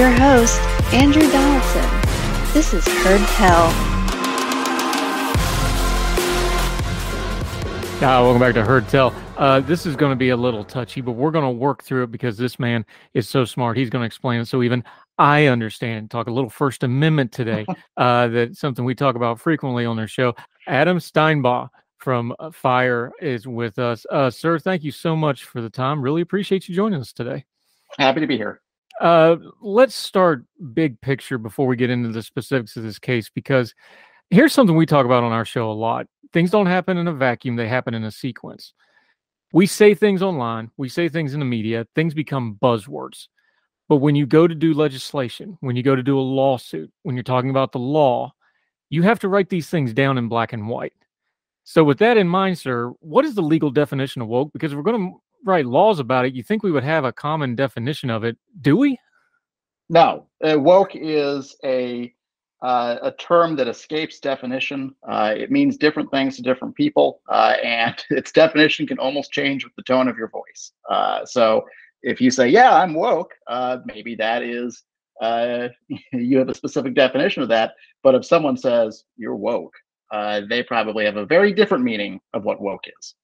Your host, Andrew Donaldson. This is Heard Tell. Uh, welcome back to Heard Tell. Uh, this is going to be a little touchy, but we're going to work through it because this man is so smart. He's going to explain it so even I understand. Talk a little First Amendment today. uh, that's something we talk about frequently on their show. Adam Steinbaugh from uh, Fire is with us. Uh, sir, thank you so much for the time. Really appreciate you joining us today. Happy to be here. Uh, let's start big picture before we get into the specifics of this case, because here's something we talk about on our show a lot. Things don't happen in a vacuum, they happen in a sequence. We say things online, we say things in the media, things become buzzwords. But when you go to do legislation, when you go to do a lawsuit, when you're talking about the law, you have to write these things down in black and white. So, with that in mind, sir, what is the legal definition of woke? Because we're going to write laws about it, you think we would have a common definition of it. Do we? No. Uh, woke is a uh, a term that escapes definition. Uh, it means different things to different people, uh, and its definition can almost change with the tone of your voice. Uh, so, if you say, "Yeah, I'm woke," maybe that is you have a specific definition of that. But if someone says you're woke, they probably have a very different meaning of what woke is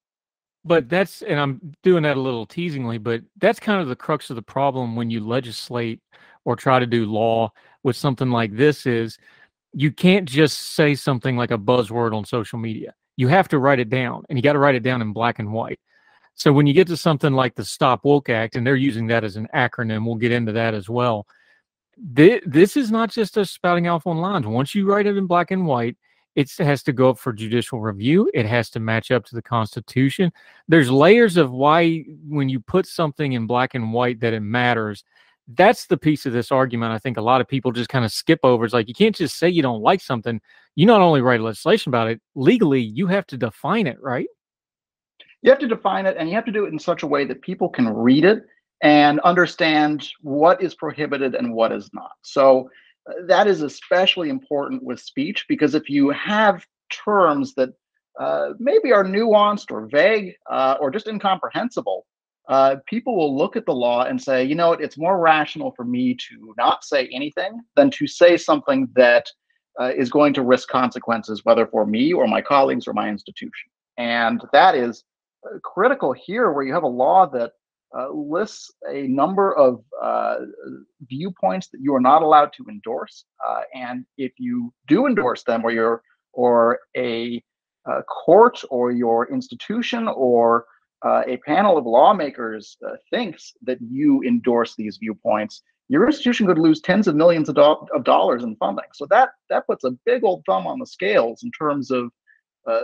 but that's and i'm doing that a little teasingly but that's kind of the crux of the problem when you legislate or try to do law with something like this is you can't just say something like a buzzword on social media. You have to write it down and you got to write it down in black and white. So when you get to something like the stop woke act and they're using that as an acronym we'll get into that as well this is not just us spouting off on lines. Once you write it in black and white it has to go up for judicial review. It has to match up to the Constitution. There's layers of why, when you put something in black and white, that it matters. That's the piece of this argument I think a lot of people just kind of skip over. It's like you can't just say you don't like something. You not only write legislation about it, legally, you have to define it, right? You have to define it and you have to do it in such a way that people can read it and understand what is prohibited and what is not. So, that is especially important with speech because if you have terms that uh, maybe are nuanced or vague uh, or just incomprehensible, uh, people will look at the law and say, you know, it's more rational for me to not say anything than to say something that uh, is going to risk consequences, whether for me or my colleagues or my institution. And that is uh, critical here, where you have a law that uh, lists a number of uh, viewpoints that you are not allowed to endorse. Uh, and if you do endorse them, or you're or a, a court or your institution or uh, a panel of lawmakers uh, thinks that you endorse these viewpoints, your institution could lose tens of millions of, do- of, dollars in funding. So that that puts a big old thumb on the scales in terms of uh,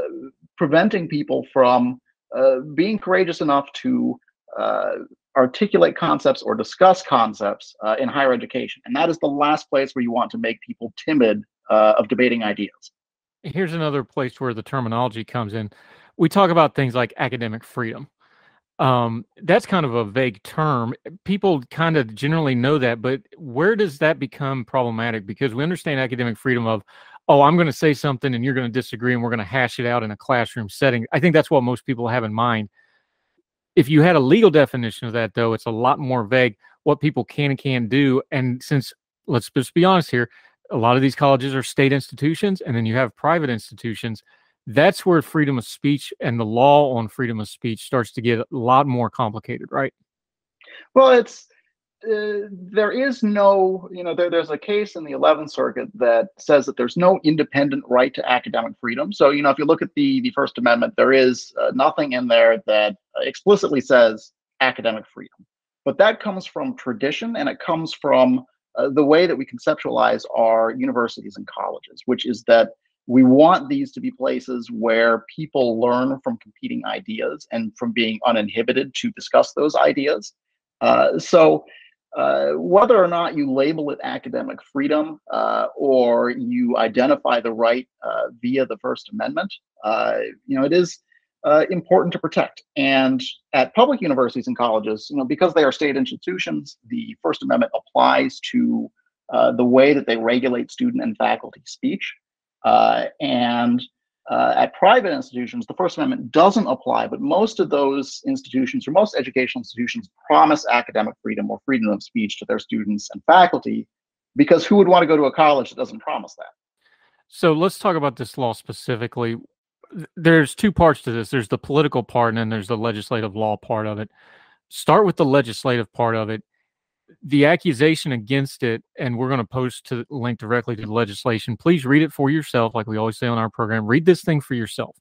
preventing people from being courageous enough to uh, articulate concepts or discuss concepts uh, in higher education. And that is the last place where you want to make people timid uh, of debating ideas. Here's another place where the terminology comes in. We talk about things like academic freedom. Um, that's kind of a vague term. People kind of generally know that, but where does that become problematic? Because we understand academic freedom of, oh, I'm going to say something and you're going to disagree and we're going to hash it out in a classroom setting. I think that's what most people have in mind. If you had a legal definition of that, though, it's a lot more vague what people can and can't do. And since, let's just be honest here, a lot of these colleges are state institutions and then you have private institutions. That's where freedom of speech and the law on freedom of speech starts to get a lot more complicated, right? Well, it's uh, there is no, you know, there, there's a case in the 11th Circuit that says that there's no independent right to academic freedom. So, you know, if you look at the the First Amendment, there is uh, nothing in there that explicitly says academic freedom. But that comes from tradition, and it comes from uh, the way that we conceptualize our universities and colleges, which is that we want these to be places where people learn from competing ideas and from being uninhibited to discuss those ideas. Uh, so uh, whether or not you label it academic freedom uh, or you identify the right uh, via the First Amendment, uh, you know, it is uh, important to protect. And at public universities and colleges, you know, because they are state institutions, the First Amendment applies to the way that they regulate student and faculty speech. and uh, at private institutions, the First Amendment doesn't apply, but most of those institutions or most educational institutions promise academic freedom or freedom of speech to their students and faculty because who would want to go to a college that doesn't promise that? So let's talk about this law specifically. There's two parts to this there's the political part, and then there's the legislative law part of it. Start with the legislative part of it the accusation against it, and we're going to post to link directly to the legislation. Please read it for yourself, like we always say on our program. Read this thing for yourself.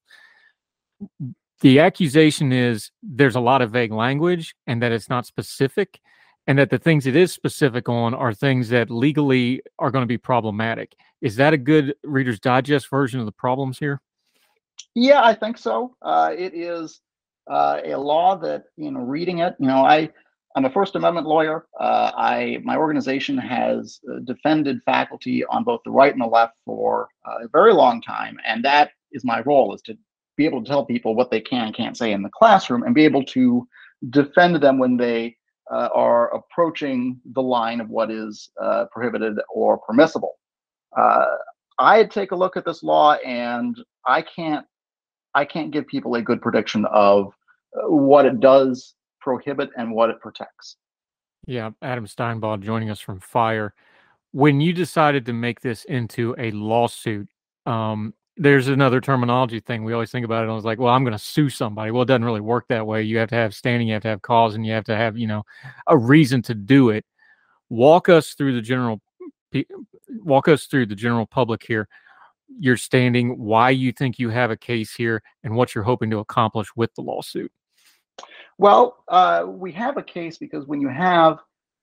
The accusation is there's a lot of vague language and that it's not specific, and that the things it is specific on are things that legally are going to be problematic. Is that a good Reader's Digest version of the problems here? Yeah, I think so. Uh, it is uh, a law that, you know, reading it, you know, I I'm a First Amendment lawyer. Uh, I my organization has uh, defended faculty on both the right and the left for uh, a very long time, and that is my role: is to be able to tell people what they can and can't say in the classroom, and be able to defend them when they uh, are approaching the line of what is uh, prohibited or permissible. Uh, I take a look at this law, and I can't I can't give people a good prediction of what it does prohibit and what it protects. Yeah, Adam Steinbaugh joining us from Fire. When you decided to make this into a lawsuit, um, there's another terminology thing we always think about it. I was like, well, I'm going to sue somebody. Well, it doesn't really work that way. You have to have standing, you have to have cause, and you have to have, you know, a reason to do it. Walk us through the general, walk us through the general public here. Your standing, why you think you have a case here, and what you're hoping to accomplish with the lawsuit. Well, uh, we have a case because when you have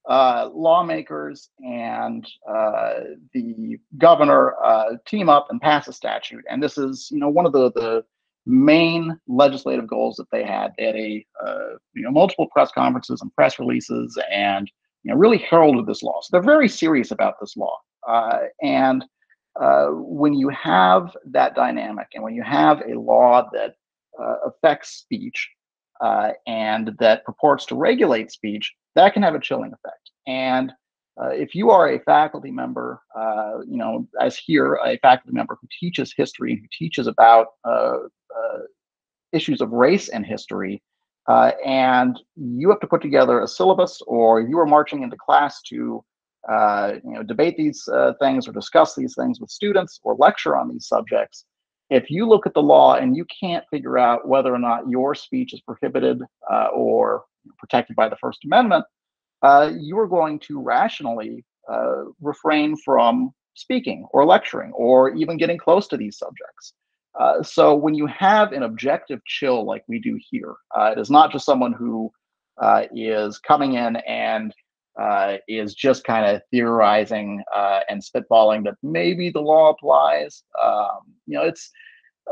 uh, lawmakers and uh, the governor uh, team up and pass a statute, and this is, you know, one of the the main legislative goals that they had. They had a, uh, you know, multiple press conferences and press releases, and you know, really heralded this law. So they're very serious about this law. Uh, and when you have that dynamic, and when you have a law that affects speech, uh, and that purports to regulate speech, that can have a chilling effect. And uh, if you are a faculty member, uh, you know, as here, a faculty member who teaches history, and who teaches about uh, uh, issues of race and history, uh, and you have to put together a syllabus, or you are marching into class to, you know, debate these things or discuss these things with students or lecture on these subjects, if you look at the law and you can't figure out whether or not your speech is prohibited uh, or protected by the First Amendment, uh, you are going to rationally uh, refrain from speaking or lecturing or even getting close to these subjects. Uh, so when you have an objective chill like we do here, uh, it is not just someone who uh, is coming in and uh, is just kind of theorizing uh, and spitballing that maybe the law applies. Um, you know, it's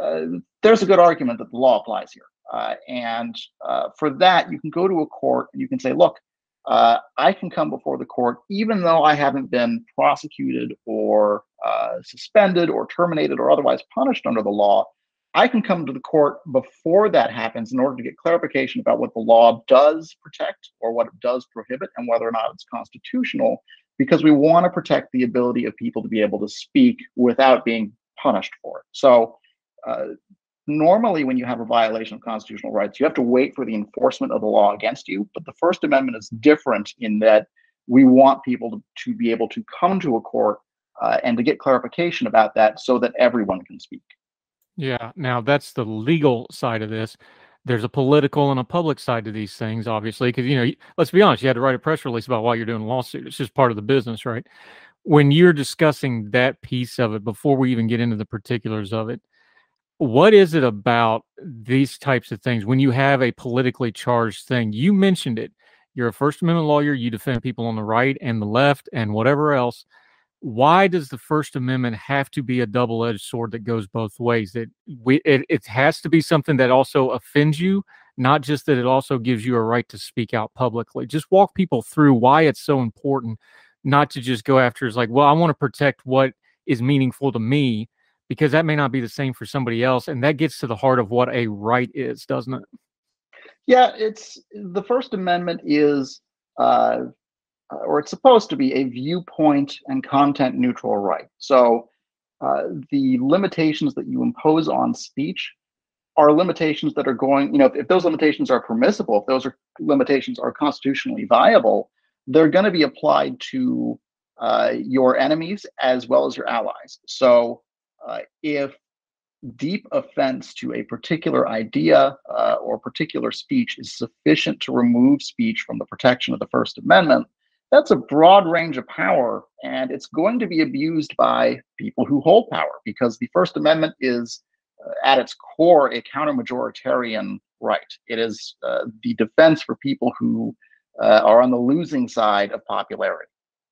uh, there's a good argument that the law applies here. Uh, and uh, for that, you can go to a court and you can say, look, uh, I can come before the court even though I haven't been prosecuted or suspended or terminated or otherwise punished under the law. I can come to the court before that happens in order to get clarification about what the law does protect or what it does prohibit and whether or not it's constitutional, because we want to protect the ability of people to be able to speak without being punished for it. So, uh, normally, when you have a violation of constitutional rights, you have to wait for the enforcement of the law against you. But the First Amendment is different in that we want people to, to be able to come to a court uh, and to get clarification about that so that everyone can speak. Yeah. Now that's the legal side of this. There's a political and a public side to these things, obviously, because you know, let's be honest, you had to write a press release about why you're doing a lawsuit. It's just part of the business, right? When you're discussing that piece of it, before we even get into the particulars of it, what is it about these types of things when you have a politically charged thing? You mentioned it. You're a First Amendment lawyer. You defend people on the right and the left and whatever else why does the First Amendment have to be a double-edged sword that goes both ways? That we it, it has to be something that also offends you, not just that it also gives you a right to speak out publicly. Just walk people through why it's so important, not to just go after is like, well, I want to protect what is meaningful to me, because that may not be the same for somebody else, and that gets to the heart of what a right is, doesn't it? Yeah, it's the First Amendment is uh, or it's supposed to be a viewpoint and content neutral right. So uh, the limitations that you impose on speech are limitations that are going, you know, if, if those limitations are permissible, if those are limitations are constitutionally viable, they're going to be applied to uh, your enemies as well as your allies. So uh, if deep offense to a particular idea uh, or particular speech is sufficient to remove speech from the protection of the First Amendment, that's a broad range of power, and it's going to be abused by people who hold power because the First Amendment is, uh, at its core, a counter-majoritarian right. It is uh, the defense for people who uh, are on the losing side of popularity.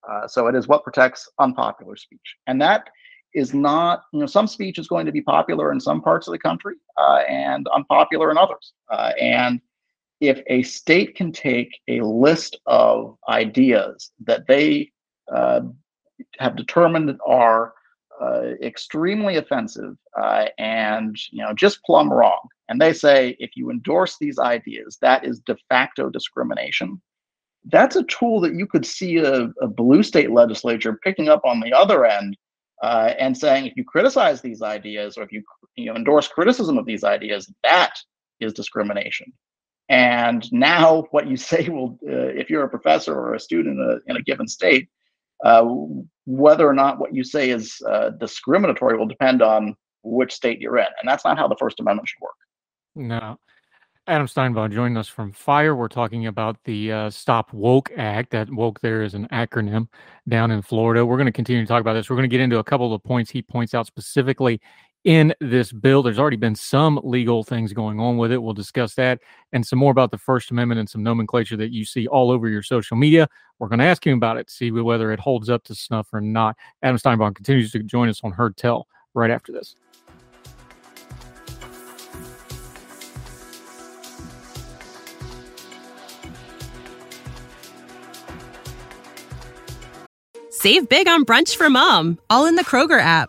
Uh, so it is what protects unpopular speech, and that is not, you know, some speech is going to be popular in some parts of the country uh, and unpopular in others, uh, and if a state can take a list of ideas that they uh, have determined are uh, extremely offensive uh, and you know just plumb wrong, and they say if you endorse these ideas, that is de facto discrimination. That's a tool that you could see a, a blue state legislature picking up on the other end uh, and saying if you criticize these ideas or if you you know endorse criticism of these ideas, that is discrimination. And now, what you say will, uh, if you're a professor or a student in a, in a given state, uh, whether or not what you say is uh, discriminatory will depend on which state you're in. And that's not how the First Amendment should work. No. Adam Steinbaugh joining us from FIRE. We're talking about the uh, Stop Woke Act. That woke there is an acronym down in Florida. We're going to continue to talk about this. We're going to get into a couple of points he points out specifically in this bill. There's already been some legal things going on with it. We'll discuss that and some more about the First Amendment and some nomenclature that you see all over your social media. We're going to ask him about it, see whether it holds up to snuff or not. Adam Steinbaugh continues to join us on Heard Tell right after this. Save big on brunch for mom, all in the Kroger app.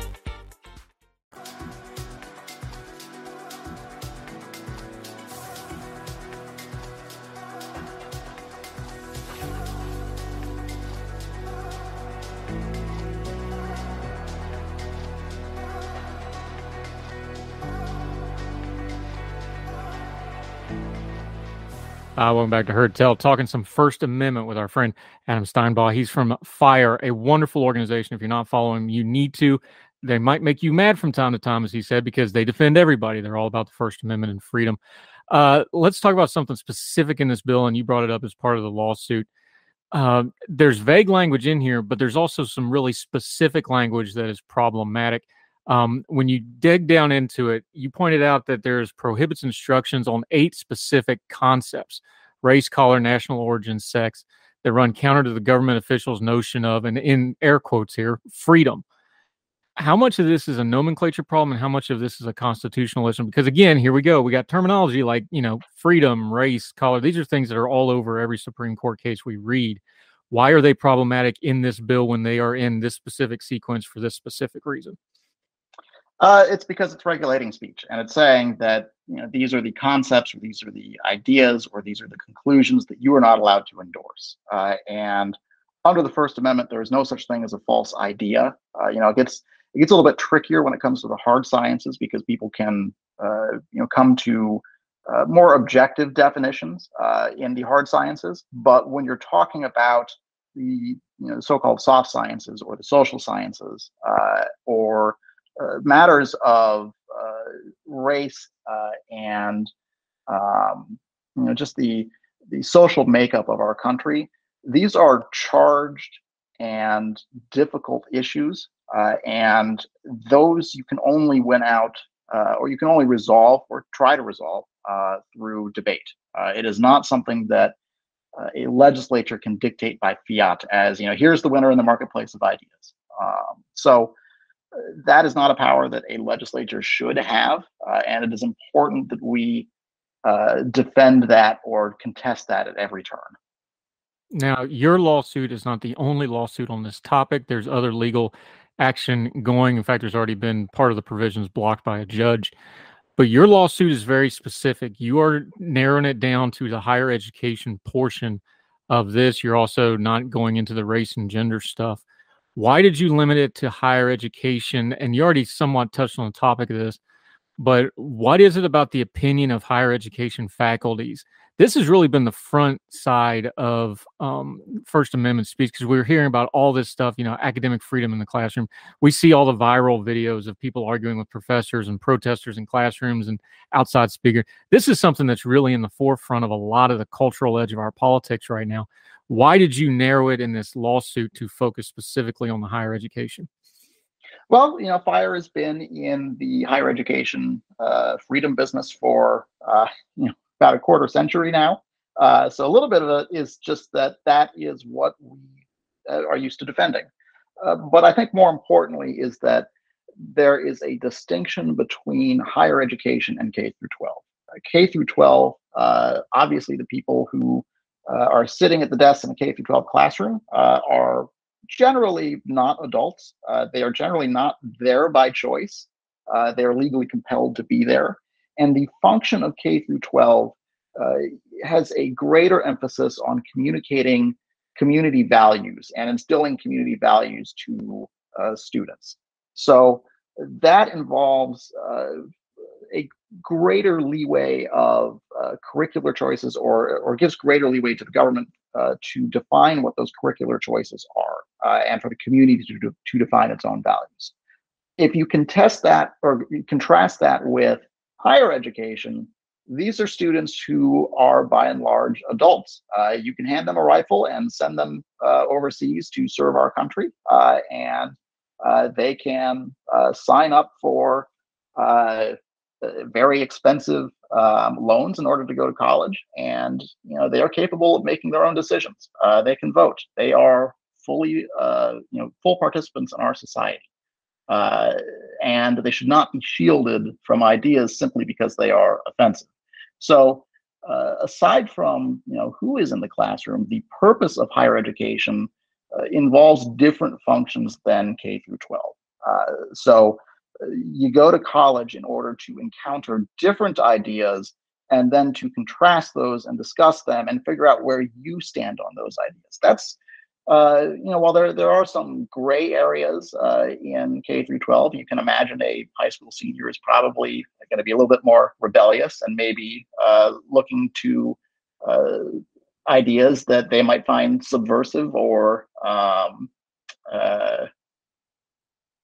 Uh, welcome back to Heard Tell, talking some First Amendment with our friend Adam Steinbaugh. He's from FIRE, a wonderful organization. If you're not following, you need to. They might make you mad from time to time, as he said, because they defend everybody. They're all about the First Amendment and freedom. Uh, let's talk about something specific in this bill, and you brought it up as part of the lawsuit. uh, there's vague language in here, but there's also some really specific language that is problematic. Um, when you dig down into it, you pointed out that there's prohibits instructions on eight specific concepts race, color, national origin, sex that run counter to the government officials' notion of, and in air quotes here, freedom. How much of this is a nomenclature problem and how much of this is a constitutionalism? Because again, here we go. We got terminology like, you know, freedom, race, color. These are things that are all over every Supreme Court case we read. Why are they problematic in this bill when they are in this specific sequence for this specific reason? Uh, it's because it's regulating speech and it's saying that you know these are the concepts or these are the ideas or these are the conclusions that you are not allowed to endorse. Uh, and under the First Amendment, there is no such thing as a false idea. Uh, you know, it gets it gets a little bit trickier when it comes to the hard sciences because people can uh, you know come to uh, more objective definitions uh, in the hard sciences. But when you're talking about the you know so-called soft sciences or the social sciences or matters of uh, race uh, and um, you know just the the social makeup of our country. These are charged and difficult issues, uh, and those you can only win out, uh, or you can only resolve or try to resolve uh, through debate. it is not something that a legislature can dictate by fiat as you know here's the winner in the marketplace of ideas. Um, so that is not a power that a legislature should have, uh, and it is important that we uh, defend that or contest that at every turn. Now, your lawsuit is not the only lawsuit on this topic. There's other legal action going. In fact, there's already been part of the provisions blocked by a judge. But your lawsuit is very specific. You are narrowing it down to the higher education portion of this. You're also not going into the race and gender stuff. Why did you limit it to higher education? And you already somewhat touched on the topic of this, but what is it about the opinion of higher education faculties? This has really been the front side of um, First Amendment speech because we are hearing about all this stuff, you know, academic freedom in the classroom. We see all the viral videos of people arguing with professors and protesters in classrooms and outside speakers. This is something that's really in the forefront of a lot of the cultural edge of our politics right now. Why did you narrow it in this lawsuit to focus specifically on the higher education? Well, you know, FIRE has been in the higher education uh, freedom business for uh, you know about a quarter century now. Uh, so a little bit of it is just that that is what we uh, are used to defending. Uh, but I think more importantly is that there is a distinction between higher education and K through 12. Uh, K through 12, obviously, the people who uh, are sitting at the desk in a K through 12 classroom uh, are generally not adults. Uh, they are generally not there by choice. Uh, they are legally compelled to be there. And the function of K through 12 uh, has a greater emphasis on communicating community values and instilling community values to uh, students. So that involves a greater leeway of uh, curricular choices or, or gives greater leeway to the government uh, to define what those curricular choices are uh, and for the community to, to define its own values. If you contest that or contrast that with higher education, these are students who are by and large adults. Uh, you can hand them a rifle and send them uh, overseas to serve our country, uh, and they can sign up for uh, very expensive um, loans in order to go to college, and you know they are capable of making their own decisions. Uh, they can vote. They are fully, uh, you know, full participants in our society, uh, and they should not be shielded from ideas simply because they are offensive. So, uh, aside from you know who is in the classroom, the purpose of higher education uh, involves different functions than K through 12. so you go to college in order to encounter different ideas and then to contrast those and discuss them and figure out where you stand on those ideas. That's uh, you know, while there there are some gray areas uh, in K through 12, you can imagine a high school senior is probably going to be a little bit more rebellious and maybe uh, looking to uh, ideas that they might find subversive or um, uh,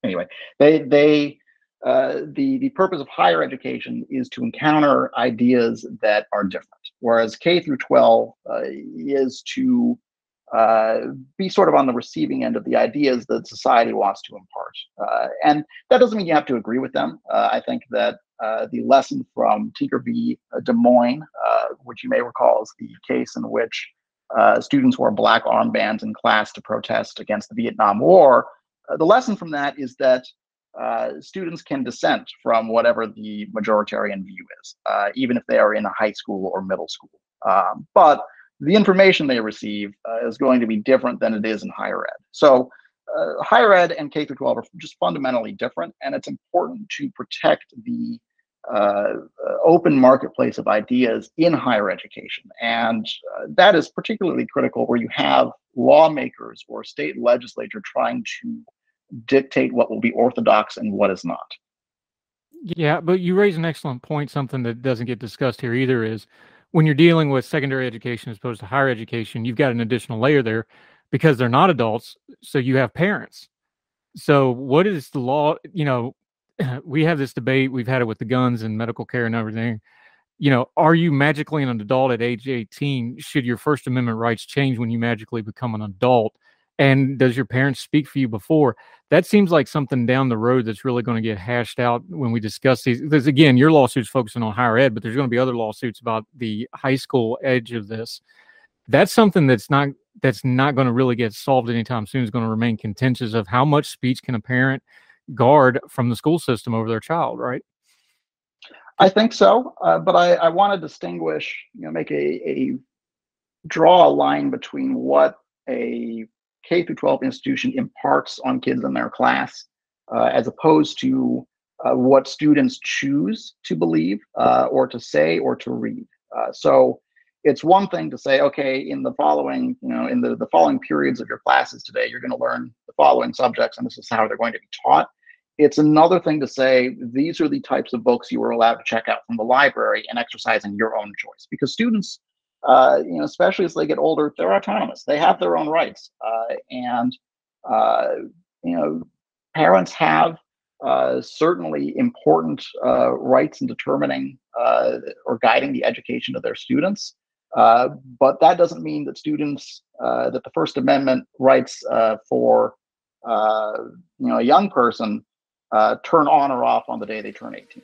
anyway, they they uh, the the purpose of higher education is to encounter ideas that are different, whereas K through 12 uh, is to uh, be sort of on the receiving end of the ideas that society wants to impart. Uh, and that doesn't mean you have to agree with them. Uh, I think that the lesson from Tinker v. Des Moines, which you may recall is the case in which students wore black armbands in class to protest against the Vietnam War, the lesson from that is that students can dissent from whatever the majoritarian view is, even if they are in a high school or middle school. Um, but the information they receive uh, is going to be different than it is in higher ed. So uh, higher ed and K through 12 are just fundamentally different, and it's important to protect the uh, open marketplace of ideas in higher education. And uh, that is particularly critical where you have lawmakers or state legislature trying to dictate what will be orthodox and what is not. Yeah, but you raise an excellent point. Something that doesn't get discussed here either is when you're dealing with secondary education as opposed to higher education, you've got an additional layer there because they're not adults. So you have parents. So what is the law? You know, we have this debate. We've had it with the guns and medical care and everything. You know, are you magically an adult at age 18? Should your First Amendment rights change when you magically become an adult? And does your parents speak for you before? That seems like something down the road that's really going to get hashed out when we discuss these. Because again, your lawsuit's focusing on higher ed, but there's going to be other lawsuits about the high school edge of this. That's something that's not that's not going to really get solved anytime soon. Is going to remain contentious of how much speech can a parent guard from the school system over their child, right? I think so, uh, but I, I want to distinguish, you know, make a, a draw a line between what a K through 12 institution imparts on kids in their class, uh, as opposed to uh, what students choose to believe uh, or to say or to read. Uh, so it's one thing to say, okay, in the following, you know, in the, the following periods of your classes today, you're going to learn the following subjects, and this is how they're going to be taught. It's another thing to say these are the types of books you are allowed to check out from the library and exercising your own choice because students uh, you know, especially as they get older, they're autonomous. They have their own rights, uh, and uh, you know, parents have uh, certainly important uh, rights in determining uh, or guiding the education of their students. but that doesn't mean that students that the First Amendment rights for you know a young person turn on or off on the day they turn 18.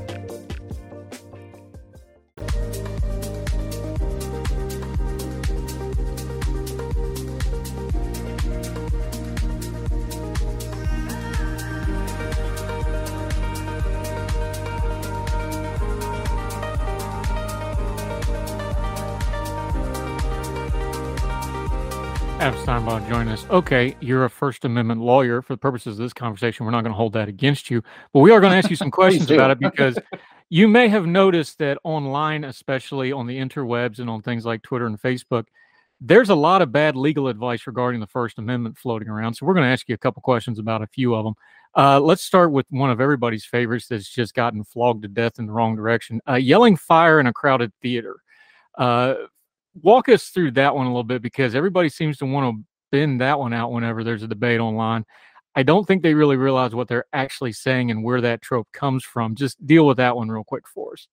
Us. Okay, you're a First Amendment lawyer. For the purposes of this conversation, we're not going to hold that against you, but we are going to ask you some questions about it because you may have noticed that online, especially on the interwebs and on things like Twitter and Facebook, there's a lot of bad legal advice regarding the First Amendment floating around. So we're going to ask you a couple questions about a few of them. Uh, let's start with one of everybody's favorites that's just gotten flogged to death in the wrong direction uh, yelling fire in a crowded theater. Uh, walk us through that one a little bit because everybody seems to want to bend that one out whenever there's a debate online. I don't think they really realize what they're actually saying and where that trope comes from. Just deal with that one real quick for us.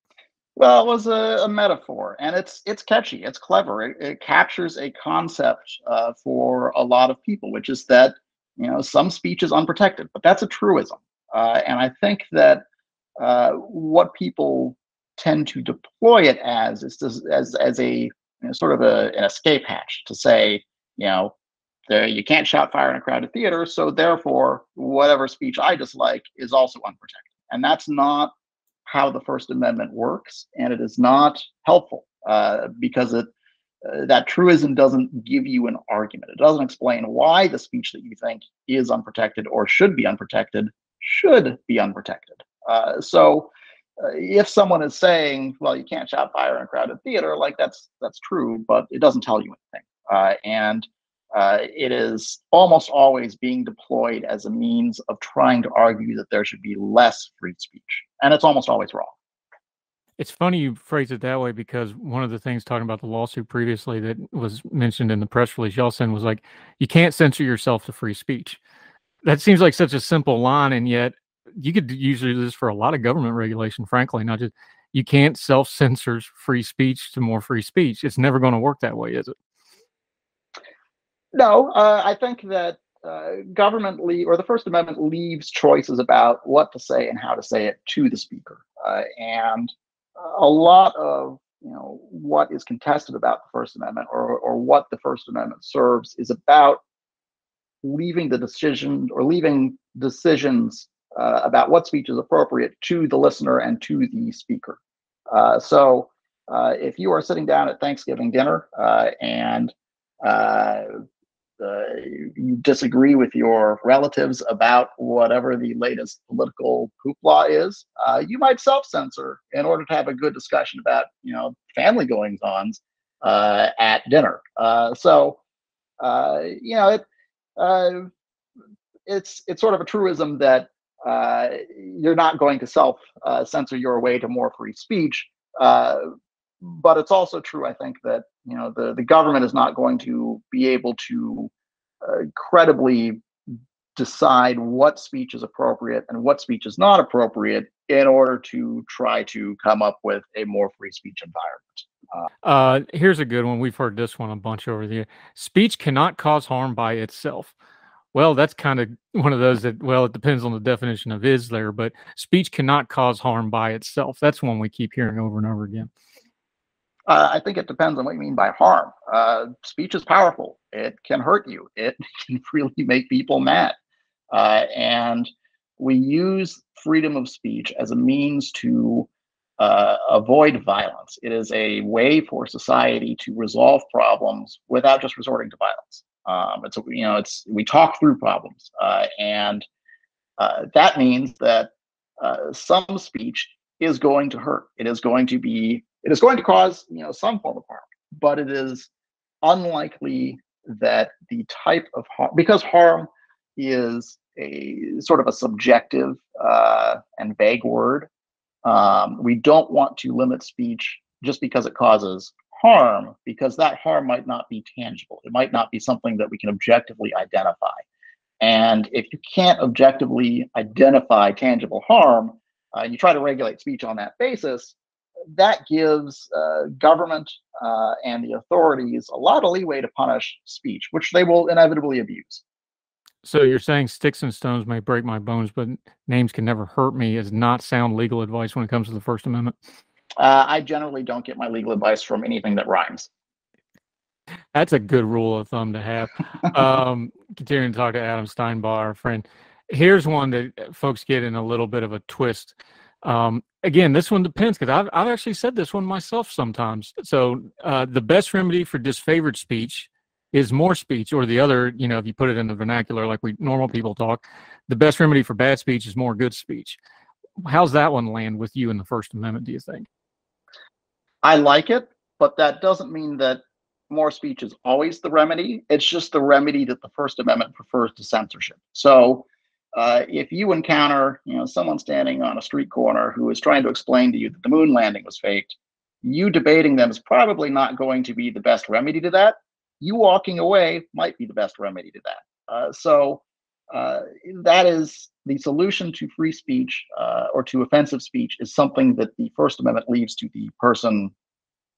Well, it was a, a metaphor, and it's it's catchy, it's clever. It, it captures a concept uh, for a lot of people, which is that you know some speech is unprotected, but that's a truism. Uh, and I think that uh, what people tend to deploy it as is as as, as a you know, sort of a, an escape hatch to say, you know, you can't shout fire in a crowded theater, so therefore whatever speech I dislike is also unprotected, and that's not how the First Amendment works, and it is not helpful uh, because it uh, that truism doesn't give you an argument. It doesn't explain why the speech that you think is unprotected or should be unprotected should be unprotected. Uh, so, uh, if someone is saying, "Well, you can't shout fire in a crowded theater," like that's that's true, but it doesn't tell you anything. Uh, and uh, it is almost always being deployed as a means of trying to argue that there should be less free speech. And it's almost always wrong. It's funny you phrase it that way because one of the things talking about the lawsuit previously that was mentioned in the press release y'all sent was like, you can't censor yourself to free speech. That seems like such a simple line, and yet you could use this for a lot of government regulation, frankly, not just you can't self censor free speech to more free speech. It's never going to work that way, is it? No, uh, I think that uh, government le- or the First Amendment leaves choices about what to say and how to say it to the speaker, uh, and a lot of you know what is contested about the First Amendment or or what the First Amendment serves is about leaving the decision or leaving decisions uh, about what speech is appropriate to the listener and to the speaker. Uh, so, uh, if you are sitting down at Thanksgiving dinner and uh, you disagree with your relatives about whatever the latest political hoopla is, uh, you might self-censor in order to have a good discussion about, you know, family goings-ons uh, at dinner. Uh, so, uh, you know, it uh, it's it's sort of a truism that you're not going to self-censor your way to more free speech. But it's also true, I think, that you know the the government is not going to be able to uh, credibly decide what speech is appropriate and what speech is not appropriate in order to try to come up with a more free speech environment. Uh, uh, here's a good one. We've heard this one a bunch over the year. Speech cannot cause harm by itself. Well, that's kind of one of those that, well, it depends on the definition of is there, but speech cannot cause harm by itself. That's one we keep hearing over and over again. Uh, I think it depends on what you mean by harm. Uh, speech is powerful. It can hurt you. It can really make people mad. Uh, and we use freedom of speech as a means to uh, avoid violence. It is a way for society to resolve problems without just resorting to violence. Um, it's you know it's we talk through problems, uh, and uh, that means that some speech is going to hurt. It is going to be it is going to cause you know some form of harm, but it is unlikely that the type of harm because harm is a sort of a subjective uh, and vague word. Um, we don't want to limit speech just because it causes harm, because that harm might not be tangible. It might not be something that we can objectively identify. And if you can't objectively identify tangible harm, uh, and you try to regulate speech on that basis, that gives uh, government uh, and the authorities a lot of leeway to punish speech, which they will inevitably abuse. So you're saying sticks and stones may break my bones, but names can never hurt me is not sound legal advice when it comes to the First Amendment? Uh, I generally don't get my legal advice from anything that rhymes. That's a good rule of thumb to have. um, continuing to talk to Adam Steinbaugh, our friend. Here's one that folks get in a little bit of a twist. Um, again, this one depends because I've, I've actually said this one myself sometimes. So uh, the best remedy for disfavored speech is more speech, or the other, you know, if you put it in the vernacular like we normal people talk, the best remedy for bad speech is more good speech. How's that one land with you in the First Amendment? Do you think? I like it, but that doesn't mean that more speech is always the remedy. It's just the remedy that the First Amendment prefers to censorship. So uh, if you encounter, you know, someone standing on a street corner who is trying to explain to you that the moon landing was faked, you debating them is probably not going to be the best remedy to that. You walking away might be the best remedy to that. Uh, so uh, that is the solution to free speech uh, or to offensive speech is something that the First Amendment leaves to the person,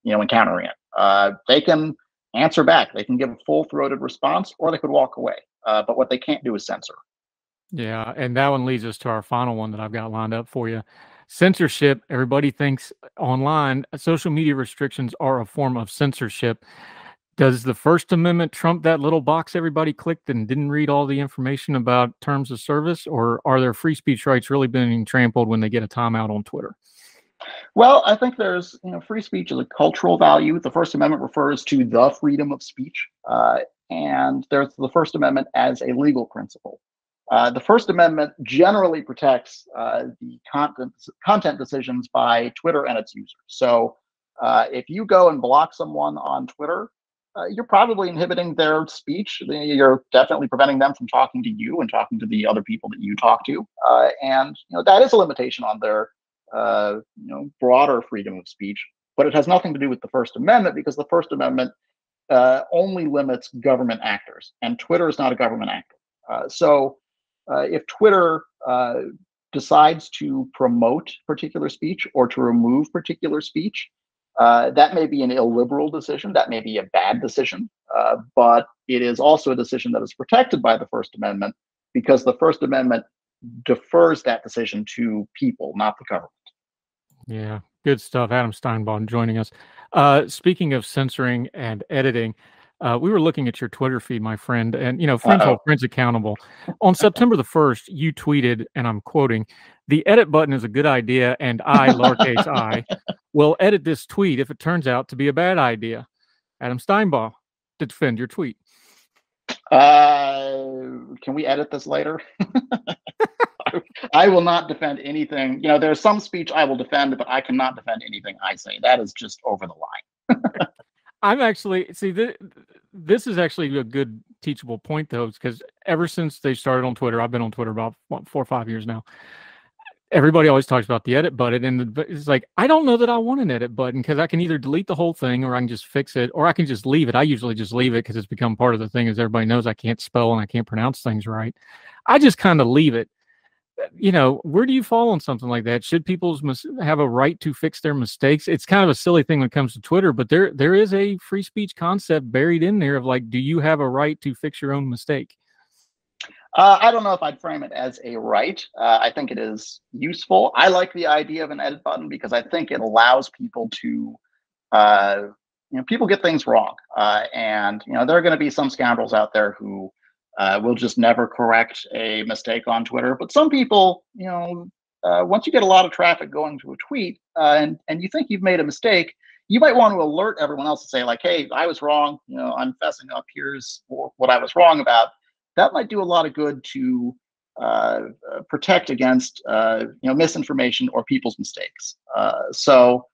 you know, encountering it. Uh, they can answer back. They can give a full-throated response, or they could walk away. But what they can't do is censor. Yeah, and that one leads us to our final one that I've got lined up for you. Censorship. Everybody thinks online social media restrictions are a form of censorship. Does the First Amendment trump that little box everybody clicked and didn't read all the information about terms of service, or are their free speech rights really being trampled when they get a timeout on Twitter? Well, I think there's, you know, free speech is a cultural value. The First Amendment refers to the freedom of speech, uh, and there's the First Amendment as a legal principle. Uh, the First Amendment generally protects uh, the content content decisions by Twitter and its users. So, uh, if you go and block someone on Twitter, uh, you're probably inhibiting their speech. You're definitely preventing them from talking to you and talking to the other people that you talk to, uh, and you know that is a limitation on their you know broader freedom of speech. But it has nothing to do with the First Amendment because the First Amendment only limits government actors, and Twitter is not a government actor. so if Twitter uh, decides to promote particular speech or to remove particular speech, uh, that may be an illiberal decision. That may be a bad decision, uh, but it is also a decision that is protected by the First Amendment because the First Amendment defers that decision to people, not the government. Yeah, good stuff. Adam Steinbaugh joining us. Uh, speaking of censoring and editing, uh, we were looking at your Twitter feed, my friend, and you know, friends hold friends accountable. On September the first, you tweeted, and I'm quoting: "The edit button is a good idea, and I, lowercase i, will edit this tweet if it turns out to be a bad idea." Adam Steinbaugh, to defend your tweet. Uh, can we edit this later? I will not defend anything. You know, there's some speech I will defend, but I cannot defend anything I say. That is just over the line. I'm actually see this. This is actually a good teachable point though, because ever since they started on Twitter, I've been on Twitter about what, four or five years now. Everybody always talks about the edit button, and it's like I don't know that I want an edit button because I can either delete the whole thing or I can just fix it, or I can just leave it. I usually just leave it because it's become part of the thing. As everybody knows, I can't spell and I can't pronounce things right. I just kind of leave it you know, where do you fall on something like that? Should people have a right to fix their mistakes? It's kind of a silly thing when it comes to Twitter, but there there is a free speech concept buried in there of like, do you have a right to fix your own mistake? Uh, I don't know if I'd frame it as a right. Uh, I think it is useful. I like the idea of an edit button because I think it allows people to, uh, you know, people get things wrong, uh, and you know there are going to be some scoundrels out there who uh, will just never correct a mistake on Twitter. But some people, you know, uh, once you get a lot of traffic going to a tweet uh, and and you think you've made a mistake, you might want to alert everyone else to say like, "Hey, I was wrong. You know, I'm fessing up. Here's what I was wrong about." That might do a lot of good to uh, protect against uh, you know misinformation or people's mistakes. Uh, so.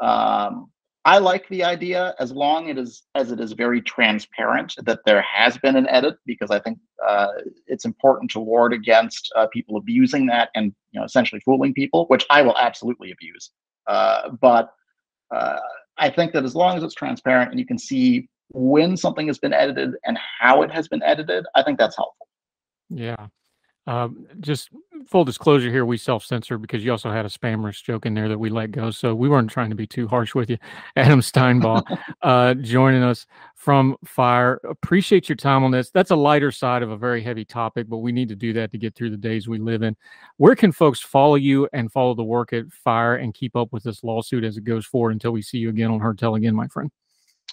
Um, I like the idea as long it is as it is very transparent that there has been an edit because I think uh, it's important to ward against uh, people abusing that and you know essentially fooling people, which I will absolutely abuse. Uh, but uh, I think that as long as it's transparent and you can see when something has been edited and how it has been edited, I think that's helpful. Yeah, um, just full disclosure here, we self censor because you also had a spammers joke in there that we let go. So we weren't trying to be too harsh with you. Adam Steinbaugh uh, joining us from Fire. Appreciate your time on this. That's a lighter side of a very heavy topic, but we need to do that to get through the days we live in. Where can folks follow you and follow the work at Fire and keep up with this lawsuit as it goes forward until we see you again on Heard Tell Again, my friend?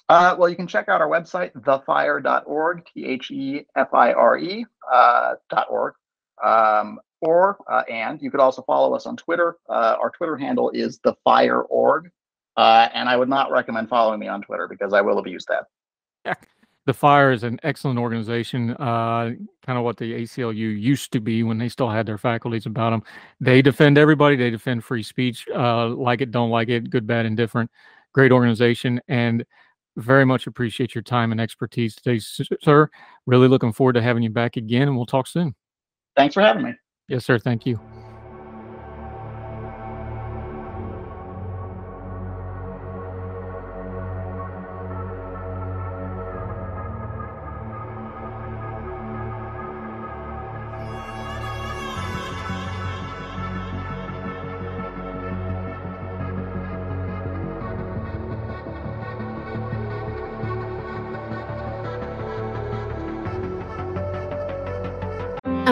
Uh, well, you can check out our website, thefire.org, T H E F I R E uh, dot org. Um, or uh, and you could also follow us on Twitter. Uh, our Twitter handle is the Fire Org, uh, and I would not recommend following me on Twitter because I will abuse that. Yeah. The Fire is an excellent organization, uh, kind of what the ACLU used to be when they still had their faculties about them. They defend everybody. They defend free speech, uh, like it, don't like it, good, bad, indifferent. Great organization, and very much appreciate your time and expertise today, sir. Really looking forward to having you back again, and we'll talk soon. Thanks for having me. Yes, sir. Thank you.